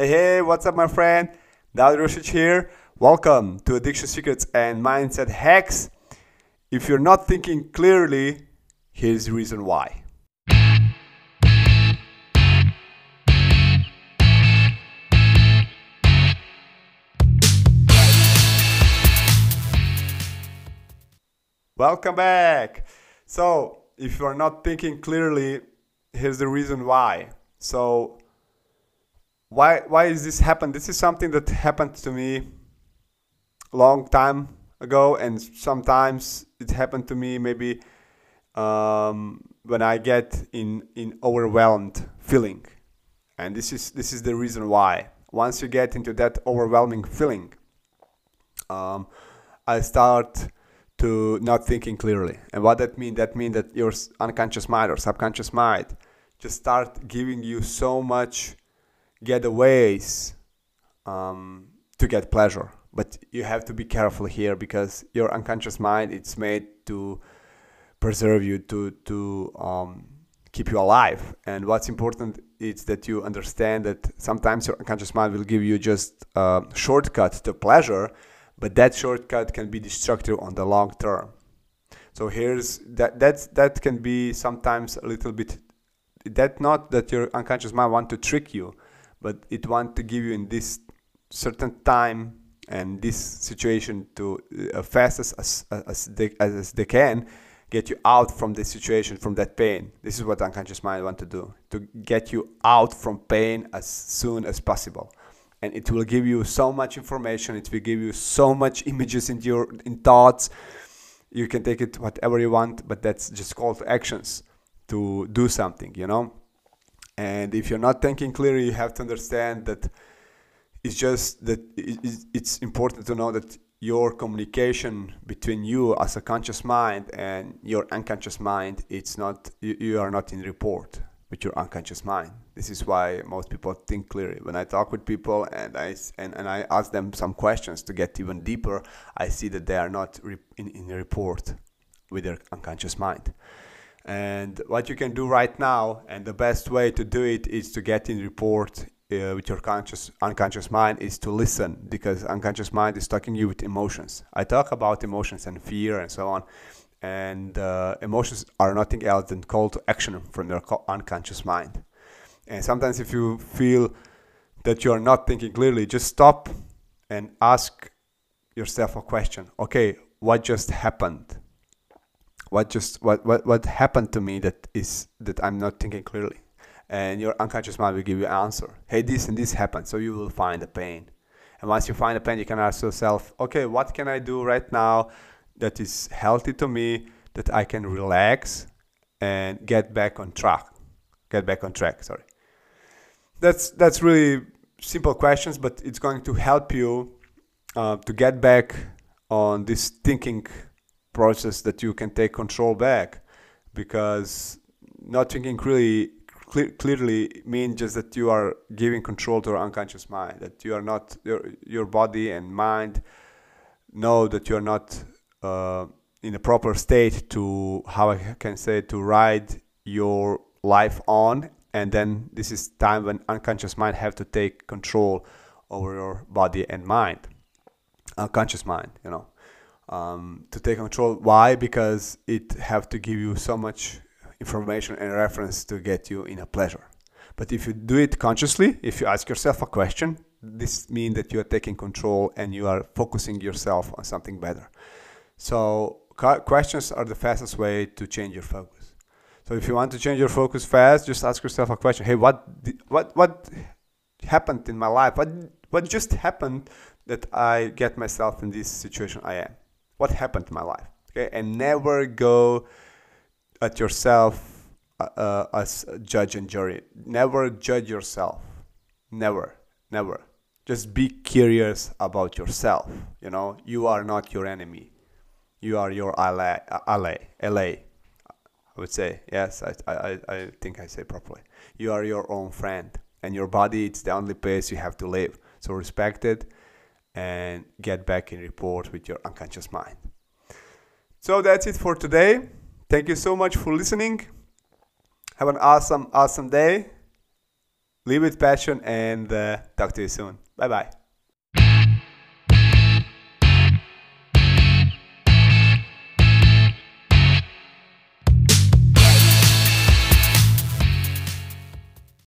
Hey, hey, what's up, my friend? David Rosic here. Welcome to Addiction Secrets and Mindset Hacks. If you're not thinking clearly, here's the reason why. Welcome back. So, if you are not thinking clearly, here's the reason why. So, why why is this happen? This is something that happened to me long time ago, and sometimes it happened to me maybe um, when I get in in overwhelmed feeling, and this is this is the reason why. Once you get into that overwhelming feeling, um, I start to not thinking clearly. And what that mean? That mean that your unconscious mind or subconscious mind just start giving you so much getaways um, to get pleasure. But you have to be careful here because your unconscious mind it's made to preserve you to to um, keep you alive. And what's important is that you understand that sometimes your unconscious mind will give you just a shortcut to pleasure, but that shortcut can be destructive on the long term. So here's that that's that can be sometimes a little bit that not that your unconscious mind want to trick you but it want to give you in this certain time and this situation to uh, fast as, as, as, they, as they can get you out from the situation from that pain. This is what unconscious mind want to do to get you out from pain as soon as possible. And it will give you so much information it will give you so much images in your in thoughts. You can take it whatever you want but that's just call to actions to do something you know and if you're not thinking clearly you have to understand that it's just that it's important to know that your communication between you as a conscious mind and your unconscious mind it's not you, are not in report with your unconscious mind. This is why most people think clearly. When i talk with people and i and, and i ask them some questions to get even deeper i see that they are not in, in report with their unconscious mind and what you can do right now, and the best way to do it is to get in report uh, with your conscious unconscious mind is to listen because unconscious mind is talking you with emotions. I talk about emotions and fear and so on, and uh, emotions are nothing else than call to action from your unconscious mind. And sometimes, if you feel that you are not thinking clearly, just stop and ask yourself a question. Okay, what just happened? What just what, what what happened to me that is that i'm not thinking clearly. And your unconscious mind will give you an answer. Hey this and this happened so you will find the pain. And once you find the pain you can ask yourself okay what can i do right now that is healthy to me that i can relax and get back on track get back on track sorry. That's that's really simple questions but it's going to help you uh, to get back on this thinking process that you can take control back because not thinking really clear, clearly means just that you are giving control to your unconscious mind that you are not your, your body and mind know that you are not uh, in a proper state to how i can say to ride your life on and then this is time when unconscious mind have to take control over your body and mind. Unconscious mind you know um, to take control. Why? Because it have to give you so much information and reference to get you in a pleasure. But if you do it consciously, if you ask yourself a question, this means that you are taking control and you are focusing yourself on something better. So questions are the fastest way to change your focus. So if you want to change your focus fast, just ask yourself a question. Hey, what what what happened in my life? What what just happened that I get myself in this situation I am? What happened to my life okay? And never go at yourself uh, uh, as judge and jury. Never judge yourself. Never never. Just be curious about yourself you know? You are not your enemy. You are your ally ally la i would say. Yes I, I i think i say properly. You are your own friend and your body it's the only place you have to live. So respect it and get back in report with your unconscious mind. So that's it for today. Thank you so much for listening. Have an awesome, awesome day. live with passion and uh, talk to you soon. Bye bye.